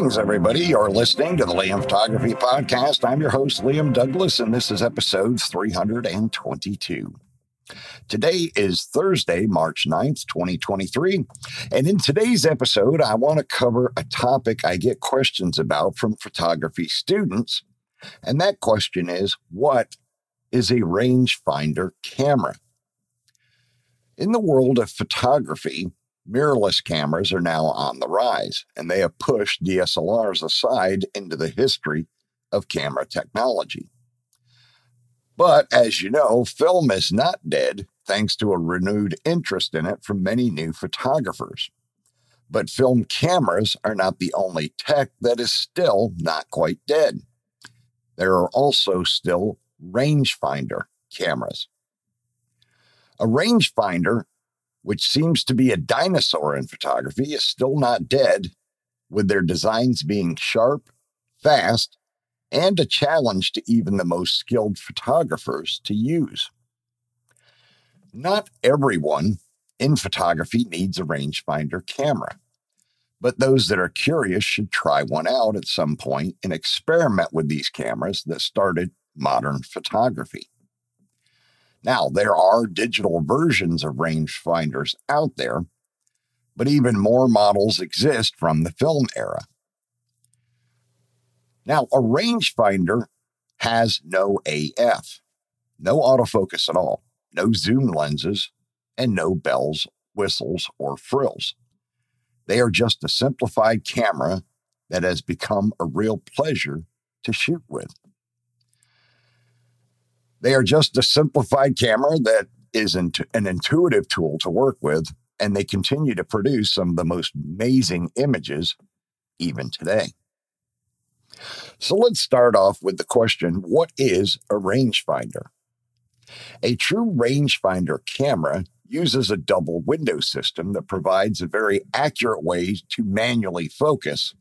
Greetings, everybody. You're listening to the Liam Photography Podcast. I'm your host, Liam Douglas, and this is episode 322. Today is Thursday, March 9th, 2023. And in today's episode, I want to cover a topic I get questions about from photography students. And that question is what is a rangefinder camera? In the world of photography, mirrorless cameras are now on the rise, and they have pushed DSLRs aside into the history of camera technology. But as you know, film is not dead thanks to a renewed interest in it from many new photographers. But film cameras are not the only tech that is still not quite dead. There are also still rangefinder cameras. A rangefinder which seems to be a dinosaur in photography, is still not dead, with their designs being sharp, fast, and a challenge to even the most skilled photographers to use. Not everyone in photography needs a rangefinder camera, but those that are curious should try one out at some point and experiment with these cameras that started modern photography. Now, there are digital versions of rangefinders out there, but even more models exist from the film era. Now, a rangefinder has no AF, no autofocus at all, no zoom lenses, and no bells, whistles, or frills. They are just a simplified camera that has become a real pleasure to shoot with. They are just a simplified camera that isn't an intuitive tool to work with, and they continue to produce some of the most amazing images even today. So let's start off with the question what is a rangefinder? A true rangefinder camera uses a double window system that provides a very accurate way to manually focus.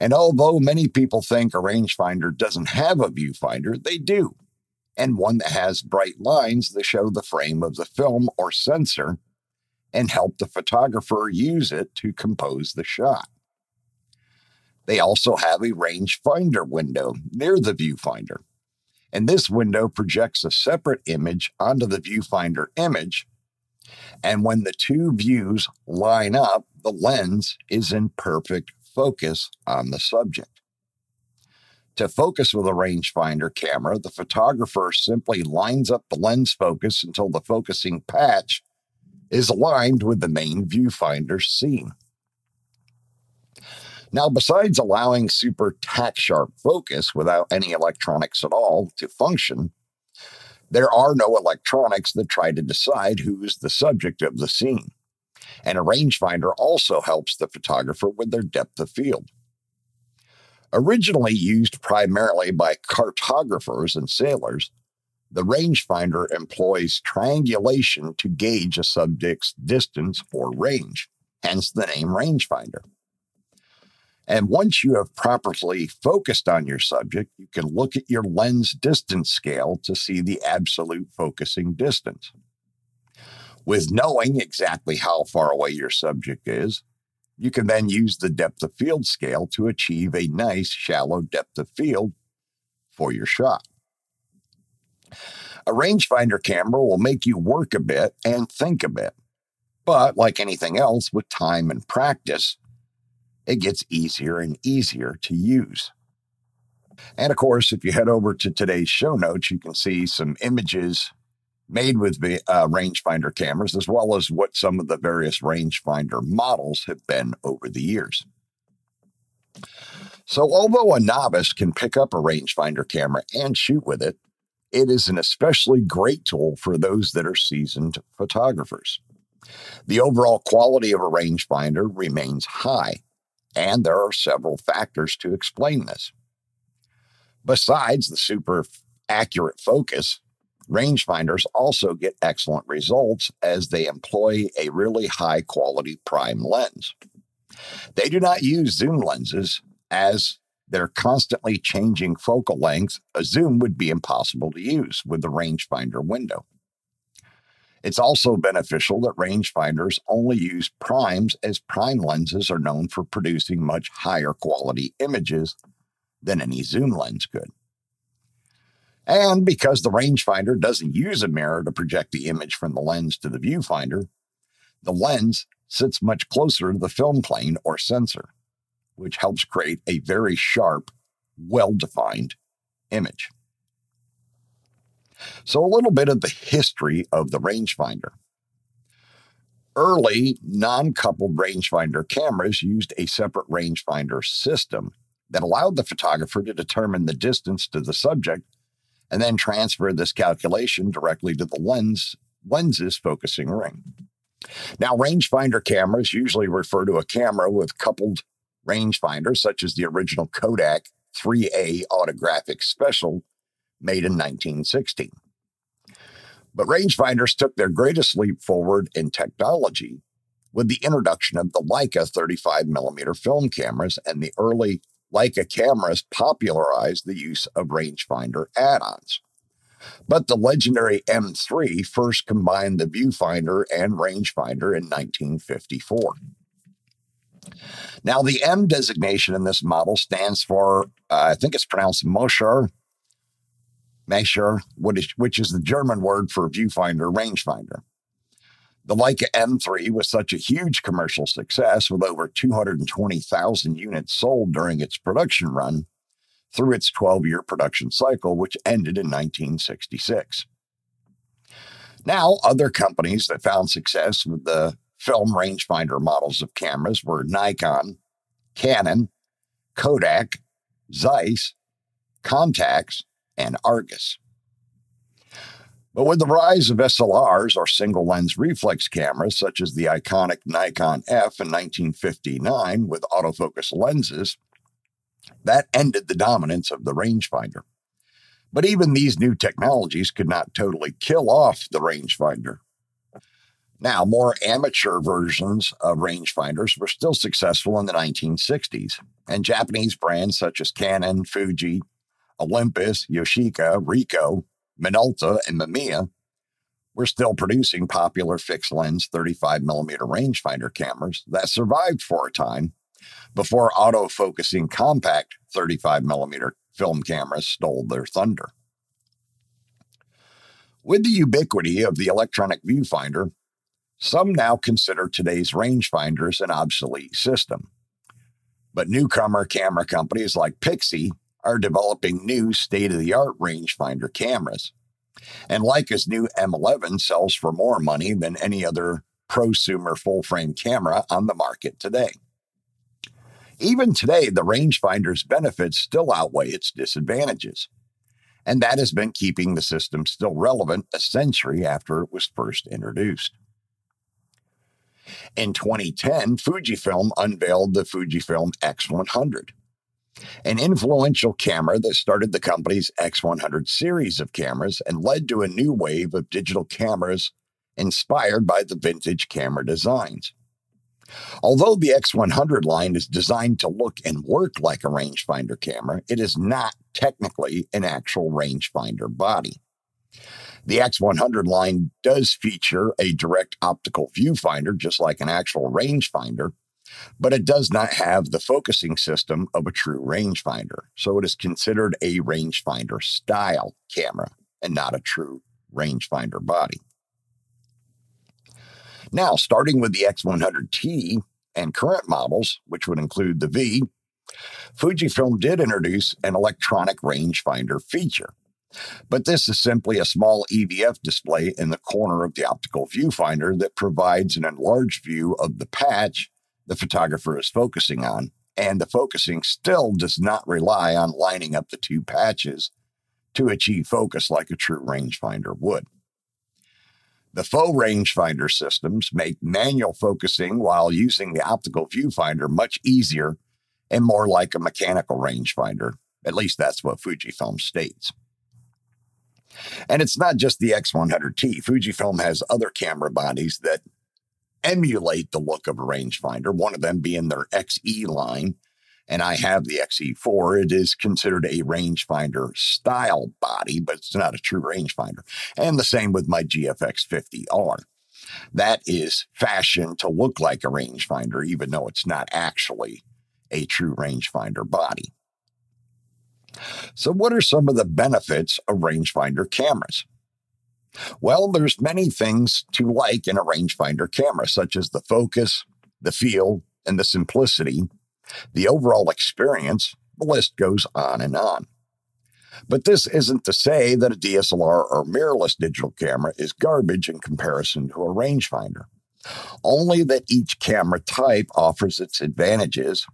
And although many people think a rangefinder doesn't have a viewfinder, they do and one that has bright lines that show the frame of the film or sensor and help the photographer use it to compose the shot. They also have a rangefinder window near the viewfinder, and this window projects a separate image onto the viewfinder image. And when the two views line up, the lens is in perfect focus on the subject. To focus with a rangefinder camera, the photographer simply lines up the lens focus until the focusing patch is aligned with the main viewfinder scene. Now, besides allowing super tack sharp focus without any electronics at all to function, there are no electronics that try to decide who is the subject of the scene. And a rangefinder also helps the photographer with their depth of field. Originally used primarily by cartographers and sailors, the rangefinder employs triangulation to gauge a subject's distance or range, hence the name rangefinder. And once you have properly focused on your subject, you can look at your lens distance scale to see the absolute focusing distance. With knowing exactly how far away your subject is, you can then use the depth of field scale to achieve a nice shallow depth of field for your shot. A rangefinder camera will make you work a bit and think a bit. But like anything else, with time and practice, it gets easier and easier to use. And of course, if you head over to today's show notes, you can see some images made with uh, rangefinder cameras, as well as what some of the various rangefinder models have been over the years. So, although a novice can pick up a rangefinder camera and shoot with it, it is an especially great tool for those that are seasoned photographers. The overall quality of a rangefinder remains high, and there are several factors to explain this. Besides the super accurate focus, rangefinders also get excellent results as they employ a really high quality prime lens. They do not use zoom lenses as they're constantly changing focal length. A zoom would be impossible to use with the rangefinder window. It's also beneficial that rangefinders only use primes as prime lenses are known for producing much higher quality images than any zoom lens could. And because the rangefinder doesn't use a mirror to project the image from the lens to the viewfinder, the lens sits much closer to the film plane or sensor, which helps create a very sharp, well defined image. So, a little bit of the history of the rangefinder. Early non coupled rangefinder cameras used a separate rangefinder system that allowed the photographer to determine the distance to the subject and then transfer this calculation directly to the lens focusing ring. Now, rangefinder cameras usually refer to a camera with coupled rangefinders, such as the original Kodak 3A Autographic Special made in 1916. But rangefinders took their greatest leap forward in technology with the introduction of the Leica 35 millimeter film cameras, and the early Leica cameras popularized the use of rangefinder add ons. But the legendary M3 first combined the viewfinder and rangefinder in 1954. Now, the M designation in this model stands for, uh, I think it's pronounced Mosher, Mesher, which is the German word for viewfinder, rangefinder. The Leica M3 was such a huge commercial success with over 220,000 units sold during its production run through its 12 year production cycle, which ended in 1966. Now, other companies that found success with the film rangefinder models of cameras were Nikon, Canon, Kodak, Zeiss, Contax, and Argus. But with the rise of SLRs or single lens reflex cameras, such as the iconic Nikon F in 1959 with autofocus lenses, that ended the dominance of the rangefinder. But even these new technologies could not totally kill off the rangefinder. Now, more amateur versions of rangefinders were still successful in the 1960s, and Japanese brands such as Canon, Fuji, Olympus, Yashica, Ricoh, Minolta, and Mamiya were still producing popular fixed lens 35 millimeter rangefinder cameras that survived for a time before auto-focusing compact 35 millimeter film cameras stole their thunder. With the ubiquity of the electronic viewfinder, some now consider today's rangefinders an obsolete system. But newcomer camera companies like Pixii are developing new state of the art rangefinder cameras. And Leica's new M11 sells for more money than any other prosumer full frame camera on the market today. Even today, the rangefinder's benefits still outweigh its disadvantages. And that has been keeping the system still relevant a century after it was first introduced. In 2010, Fujifilm unveiled the Fujifilm X100, an influential camera that started the company's X100 series of cameras and led to a new wave of digital cameras inspired by the vintage camera designs. Although the X100 line is designed to look and work like a rangefinder camera, it is not technically an actual rangefinder body. The X100 line does feature a direct optical viewfinder, just like an actual rangefinder, but it does not have the focusing system of a true rangefinder. So it is considered a rangefinder style camera and not a true rangefinder body. Now, starting with the X100T and current models, which would include the V, Fujifilm did introduce an electronic rangefinder feature. But this is simply a small EVF display in the corner of the optical viewfinder that provides an enlarged view of the patch the photographer is focusing on. And the focusing still does not rely on lining up the two patches to achieve focus like a true rangefinder would. The faux rangefinder systems make manual focusing while using the optical viewfinder much easier and more like a mechanical rangefinder, At least that's what Fujifilm states. And it's not just the X100T. Fujifilm has other camera bodies that emulate the look of a rangefinder, one of them being their XE line. And I have the XE4. It is considered a rangefinder style body, but it's not a true rangefinder. And the same with my GFX 50R. That is fashioned to look like a rangefinder, even though it's not actually a true rangefinder body. So, what are some of the benefits of rangefinder cameras? Well, there's many things to like in a rangefinder camera, such as the focus, the feel, and the simplicity, the overall experience. The list goes on and on. But this isn't to say that a DSLR or mirrorless digital camera is garbage in comparison to a rangefinder. Only that each camera type offers its advantages.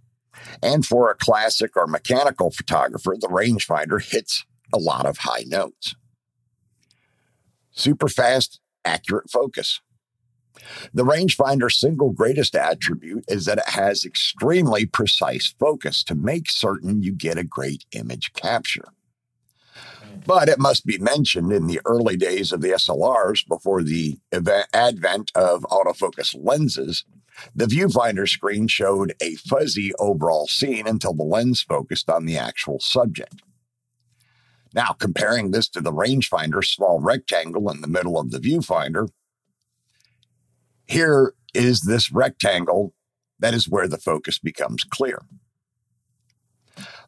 And for a classic or mechanical photographer, the rangefinder hits a lot of high notes super fast, accurate focus. The rangefinder's single greatest attribute is that it has extremely precise focus to make certain you get a great image capture. But it must be mentioned in the early days of the SLRs, before the advent of autofocus lenses, the viewfinder screen showed a fuzzy overall scene until the lens focused on the actual subject. Now, comparing this to the rangefinder small rectangle in the middle of the viewfinder, here is this rectangle. That is where the focus becomes clear.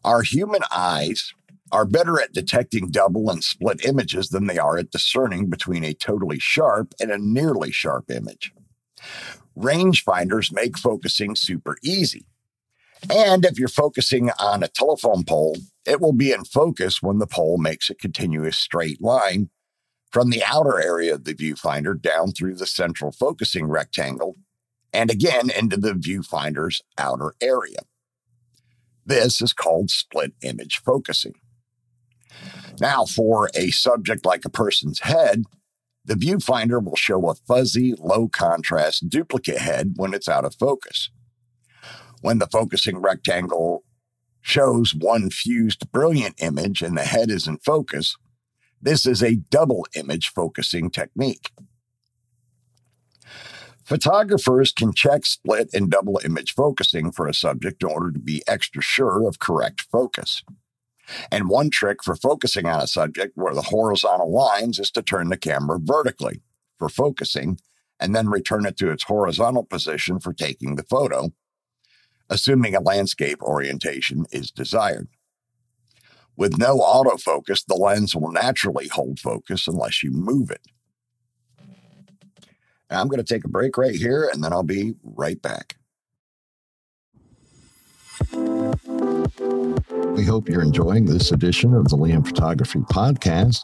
Our human eyes are better at detecting double and split images than they are at discerning between a totally sharp and a nearly sharp image. Rangefinders make focusing super easy. And if you're focusing on a telephone pole, it will be in focus when the pole makes a continuous straight line from the outer area of the viewfinder down through the central focusing rectangle and again into the viewfinder's outer area. This is called split image focusing. Now, for a subject like a person's head, the viewfinder will show a fuzzy, low contrast duplicate head when it's out of focus. When the focusing rectangle shows one fused brilliant image and the head is in focus, this is a double image focusing technique. Photographers can check split and double image focusing for a subject in order to be extra sure of correct focus. And one trick for focusing on a subject where the horizontal lines is to turn the camera vertically for focusing and then return it to its horizontal position for taking the photo assuming a landscape orientation is desired. With no autofocus, the lens will naturally hold focus unless you move it. Now I'm going to take a break right here and then I'll be right back. We hope you're enjoying this edition of the Liam Photography Podcast.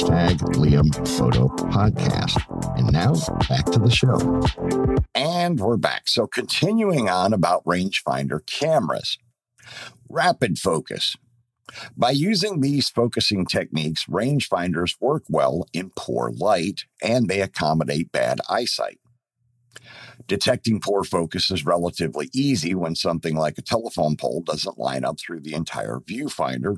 liamphoto And now back to the show. And we're back. So continuing on about rangefinder cameras. Rapid focus. By using these focusing techniques, rangefinders work well in poor light and they accommodate bad eyesight. Detecting poor focus is relatively easy when something like a telephone pole doesn't line up through the entire viewfinder,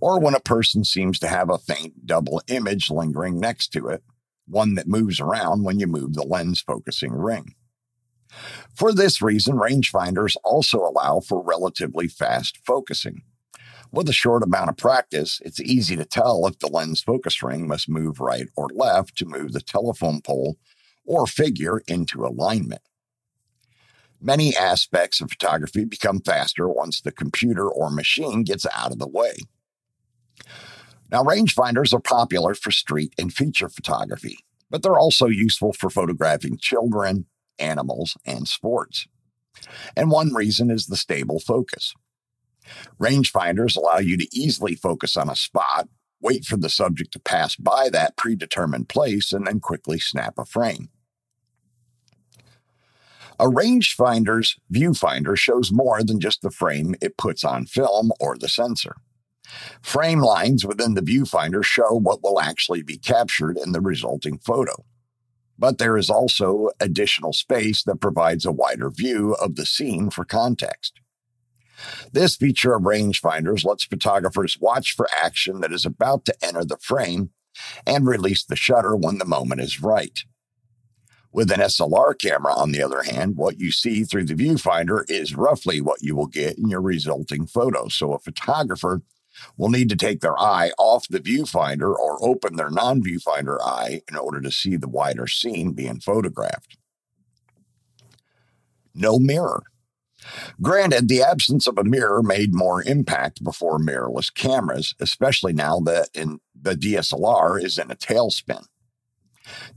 or when a person seems to have a faint double image lingering next to it, one that moves around when you move the lens focusing ring. For this reason, rangefinders also allow for relatively fast focusing. With a short amount of practice, it's easy to tell if the lens focus ring must move right or left to move the telephone pole or figure into alignment. Many aspects of photography become faster once the computer or machine gets out of the way. Now, rangefinders are popular for street and feature photography, but they're also useful for photographing children, animals, and sports. And one reason is the stable focus. Rangefinders allow you to easily focus on a spot, wait for the subject to pass by that predetermined place, and then quickly snap a frame. A rangefinder's viewfinder shows more than just the frame it puts on film or the sensor. Frame lines within the viewfinder show what will actually be captured in the resulting photo. But there is also additional space that provides a wider view of the scene for context. This feature of rangefinders lets photographers watch for action that is about to enter the frame and release the shutter when the moment is right. With an SLR camera, on the other hand, what you see through the viewfinder is roughly what you will get in your resulting photo. So a photographer will need to take their eye off the viewfinder or open their non viewfinder eye in order to see the wider scene being photographed. No mirror. Granted, the absence of a mirror made more impact before mirrorless cameras, especially now that in the DSLR is in a tailspin.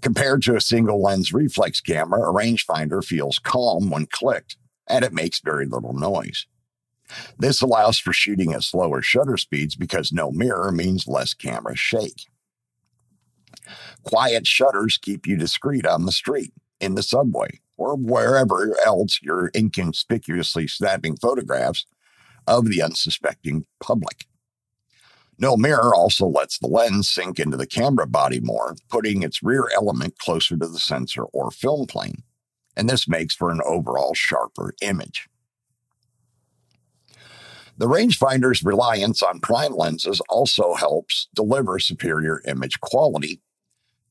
Compared to a single lens reflex camera, a rangefinder feels calm when clicked, and it makes very little noise. This allows for shooting at slower shutter speeds because no mirror means less camera shake. Quiet shutters keep you discreet on the street, in the subway, or wherever else you're inconspicuously snapping photographs of the unsuspecting public. No mirror also lets the lens sink into the camera body more, putting its rear element closer to the sensor or film plane, and this makes for an overall sharper image. The rangefinder's reliance on prime lenses also helps deliver superior image quality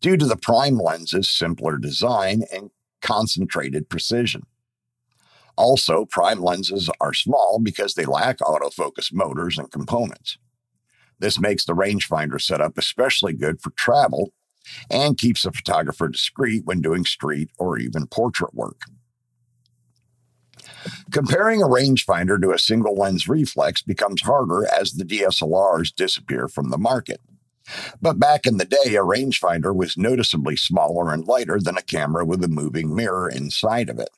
due to the prime lens's simpler design and concentrated precision. Also, prime lenses are small because they lack autofocus motors and components. This makes the rangefinder setup especially good for travel and keeps a photographer discreet when doing street or even portrait work. Comparing a rangefinder to a single lens reflex becomes harder as the DSLRs disappear from the market. But back in the day, a rangefinder was noticeably smaller and lighter than a camera with a moving mirror inside of it.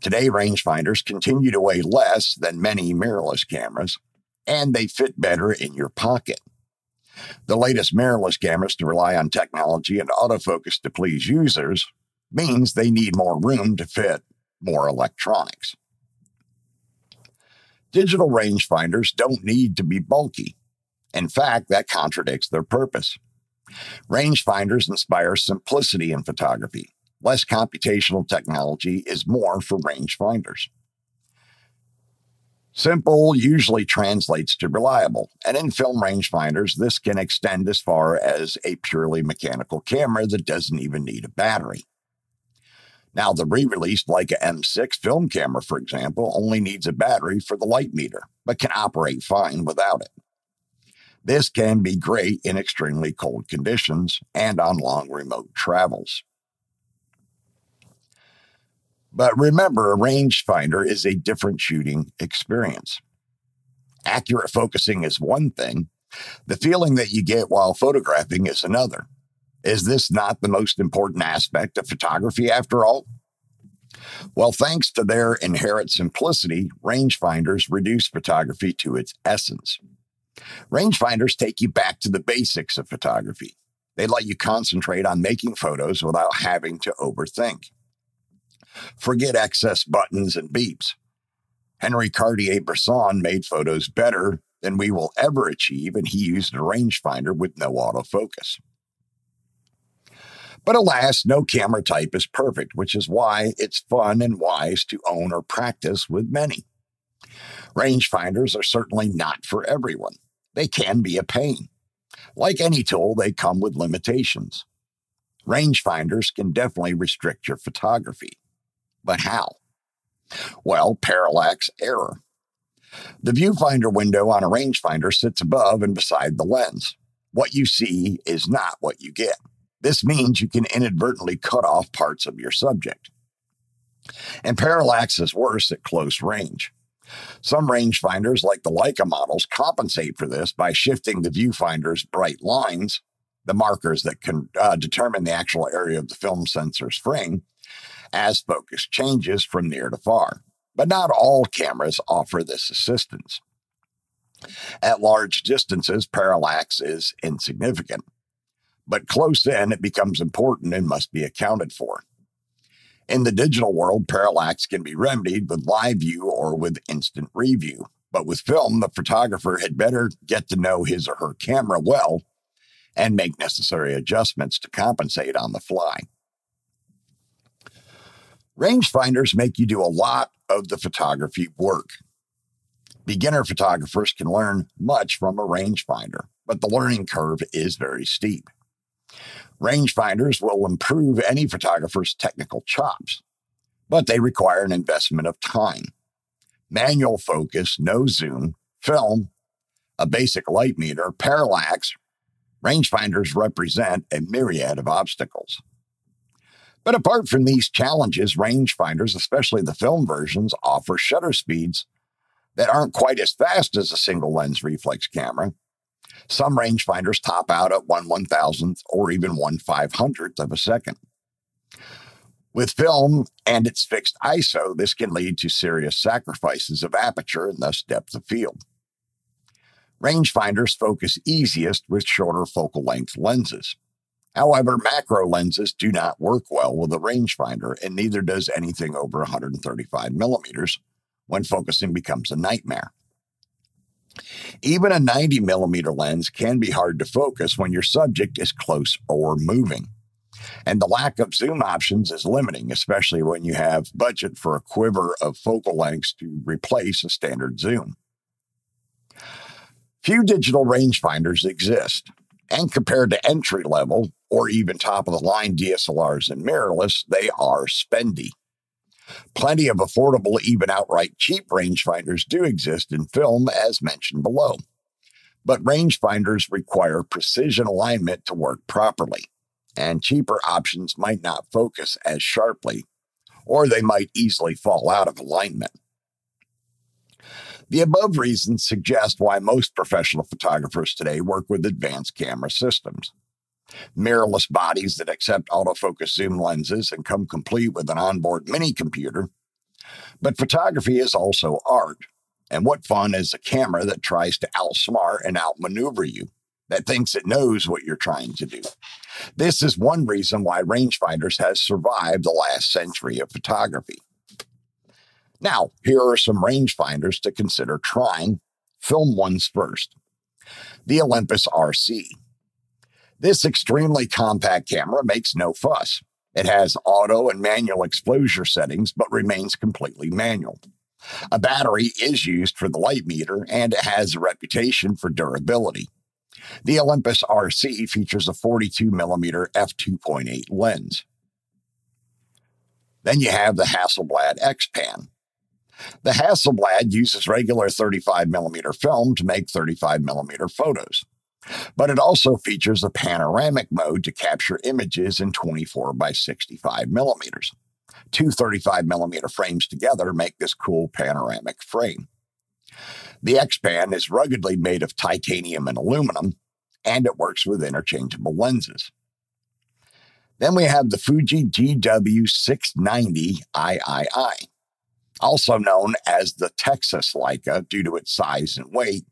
Today, rangefinders continue to weigh less than many mirrorless cameras, and they fit better in your pocket. The latest mirrorless cameras to rely on technology and autofocus to please users means they need more room to fit more electronics. Digital rangefinders don't need to be bulky. In fact, that contradicts their purpose. Rangefinders inspire simplicity in photography. Less computational technology is more for rangefinders. Simple usually translates to reliable, and in film rangefinders, this can extend as far as a purely mechanical camera that doesn't even need a battery. Now, the re released Leica M6 film camera, for example, only needs a battery for the light meter, but can operate fine without it. This can be great in extremely cold conditions and on long remote travels. But remember, a rangefinder is a different shooting experience. Accurate focusing is one thing, the feeling that you get while photographing is another. Is this not the most important aspect of photography after all? Well, thanks to their inherent simplicity, rangefinders reduce photography to its essence. Rangefinders take you back to the basics of photography. They let you concentrate on making photos without having to overthink. Forget excess buttons and beeps. Henri Cartier-Bresson made photos better than we will ever achieve, and he used a rangefinder with no autofocus. But alas, no camera type is perfect, which is why it's fun and wise to own or practice with many. Rangefinders are certainly not for everyone. They can be a pain. Like any tool, they come with limitations. Rangefinders can definitely restrict your photography. But how? Well, parallax error. The viewfinder window on a rangefinder sits above and beside the lens. What you see is not what you get. This means you can inadvertently cut off parts of your subject. And parallax is worse at close range. Some rangefinders, like the Leica models, compensate for this by shifting the viewfinder's bright lines, the markers that can uh, determine the actual area of the film sensor's frame, as focus changes from near to far. but not all cameras offer this assistance. At large distances, parallax is insignificant, but close in, it becomes important and must be accounted for. In the digital world, parallax can be remedied with live view or with instant review. But with film, the photographer had better get to know his or her camera well and make necessary adjustments to compensate on the fly. Rangefinders make you do a lot of the photography work. Beginner photographers can learn much from a rangefinder, but the learning curve is very steep. Rangefinders will improve any photographer's technical chops, but they require an investment of time. Manual focus, no zoom, film, a basic light meter, parallax, rangefinders represent a myriad of obstacles. But apart from these challenges, rangefinders, especially the film versions, offer shutter speeds that aren't quite as fast as a single lens reflex camera. Some rangefinders top out at 1 1000th or even 1 500th of a second. With film and its fixed ISO, this can lead to serious sacrifices of aperture and thus depth of field. Rangefinders focus easiest with shorter focal length lenses. However, macro lenses do not work well with a rangefinder, and neither does anything over 135 millimeters when focusing becomes a nightmare. Even a 90 millimeter lens can be hard to focus when your subject is close or moving. And the lack of zoom options is limiting, especially when you have budget for a quiver of focal lengths to replace a standard zoom. Few digital rangefinders exist, and compared to entry level or even top of the line DSLRs and mirrorless, they are spendy. Plenty of affordable, even outright cheap rangefinders do exist in film, as mentioned below. But rangefinders require precision alignment to work properly, and cheaper options might not focus as sharply, or they might easily fall out of alignment. The above reasons suggest why most professional photographers today work with advanced camera systems. Mirrorless bodies that accept autofocus zoom lenses and come complete with an onboard mini computer. But photography is also art. And what fun is a camera that tries to outsmart and outmaneuver you, that thinks it knows what you're trying to do? This is one reason why rangefinders has survived the last century of photography. Now, here are some rangefinders to consider trying. Film ones first. The Olympus RC. This extremely compact camera makes no fuss. It has auto and manual exposure settings, but remains completely manual. A battery is used for the light meter, and it has a reputation for durability. The Olympus RC features a 42 millimeter f2.8 lens. Then you have the Hasselblad X-Pan. The Hasselblad uses regular 35 millimeter film to make 35 millimeter photos, but it also features a panoramic mode to capture images in 24 by 65 millimeters. Two 35 millimeter frames together make this cool panoramic frame. The X-Pan is ruggedly made of titanium and aluminum, and it works with interchangeable lenses. Then we have the Fuji GW690 III also known as the Texas Leica due to its size and weight.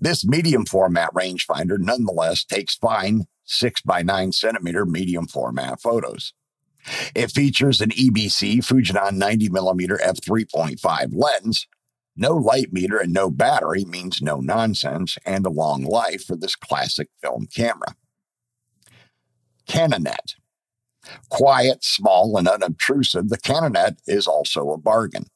This medium format rangefinder nonetheless takes fine 6 by 9 centimeter medium format photos. It features an EBC Fujinon 90mm f3.5 lens. No light meter and no battery means no nonsense and a long life for this classic film camera. Canonet. Quiet, small, and unobtrusive, the Canonet is also a bargain.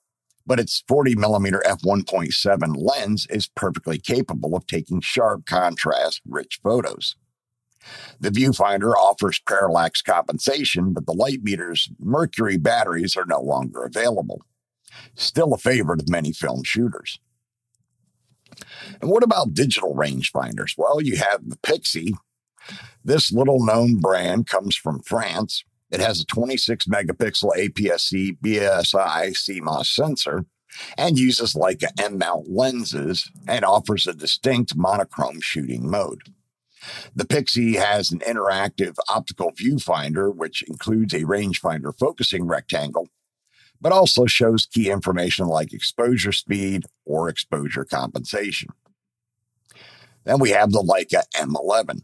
But its 40 millimeter f1.7 lens is perfectly capable of taking sharp contrast, rich photos. The viewfinder offers parallax compensation, but the light meter's mercury batteries are no longer available. Still a favorite of many film shooters. And what about digital rangefinders? Well, you have the Pixii. This little known brand comes from France. It has a 26 megapixel APS-C BSI CMOS sensor and uses Leica M mount lenses and offers a distinct monochrome shooting mode. The Pixii has an interactive optical viewfinder, which includes a rangefinder focusing rectangle, but also shows key information like exposure speed or exposure compensation. Then we have the Leica M11.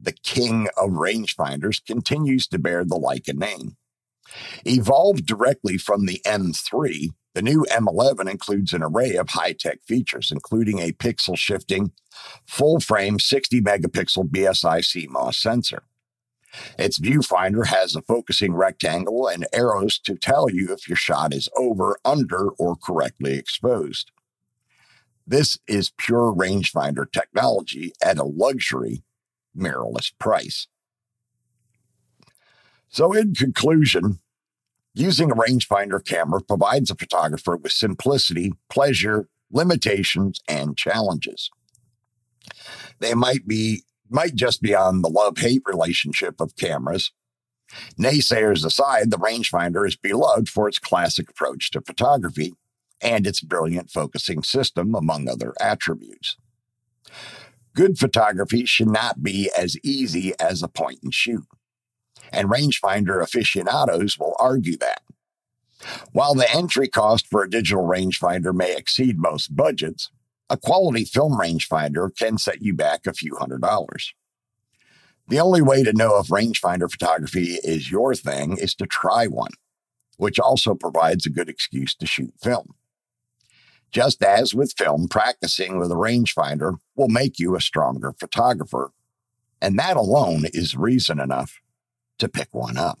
The king of rangefinders continues to bear the Leica name. Evolved directly from the M3, the new M11 includes an array of high tech features, including a pixel shifting, full frame 60 megapixel BSI CMOS sensor. Its viewfinder has a focusing rectangle and arrows to tell you if your shot is over, under, or correctly exposed. This is pure rangefinder technology at a luxury, mirrorless price. So, in conclusion, using a rangefinder camera provides a photographer with simplicity, pleasure, limitations, and challenges. They might be might just be on the love-hate relationship of cameras. Naysayers aside, the rangefinder is beloved for its classic approach to photography and its brilliant focusing system, among other attributes. Good photography should not be as easy as a point and shoot and rangefinder aficionados will argue that. While the entry cost for a digital rangefinder may exceed most budgets, a quality film rangefinder can set you back a few hundred dollars. The only way to know if rangefinder photography is your thing is to try one, which also provides a good excuse to shoot film. Just as with film, practicing with a rangefinder will make you a stronger photographer, and that alone is reason enough to pick one up.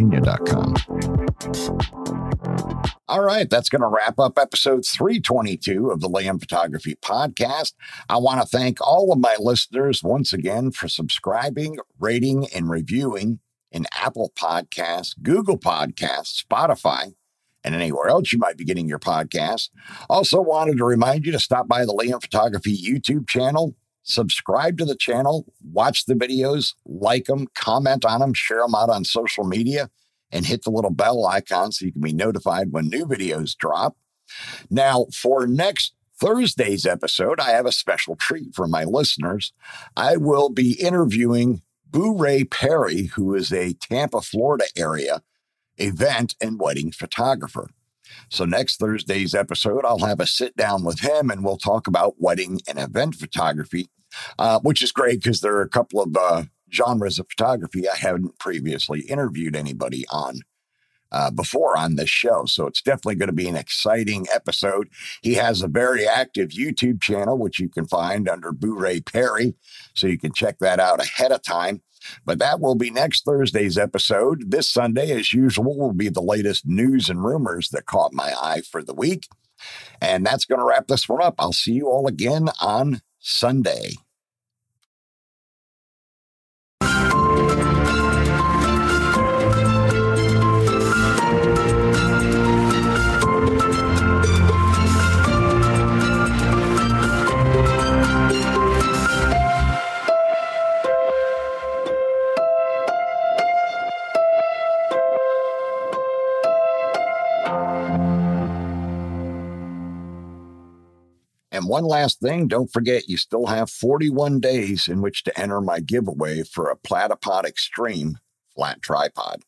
forgottenpiecesofpennsylvania.com. All right, that's going to wrap up episode 322 of the Liam Photography Podcast. I want to thank all of my listeners once again for subscribing, rating, and reviewing in Apple Podcasts, Google Podcasts, Spotify, and anywhere else you might be getting your podcast. Also, wanted to remind you to stop by the Liam Photography YouTube channel, subscribe to the channel, watch the videos, like them, comment on them, share them out on social media and hit the little bell icon so you can be notified when new videos drop. Now, for next Thursday's episode, I have a special treat for my listeners. I will be interviewing Boo Ray Perry, who is a Tampa, Florida area event and wedding photographer. So, next Thursday's episode, I'll have a sit down with him and we'll talk about wedding and event photography, uh, which is great because there are a couple of uh, genres of photography I haven't previously interviewed anybody on uh, before on this show. So it's definitely going to be an exciting episode. He has a very active YouTube channel, which you can find under Boo Ray Perry. So you can check that out ahead of time. But that will be next Thursday's episode. This Sunday, as usual, will be the latest news and rumors that caught my eye for the week. And that's going to wrap this one up. I'll see you all again on Sunday. And one last thing, don't forget you still have 41 days in which to enter my giveaway for a Platypod Extreme flat tripod.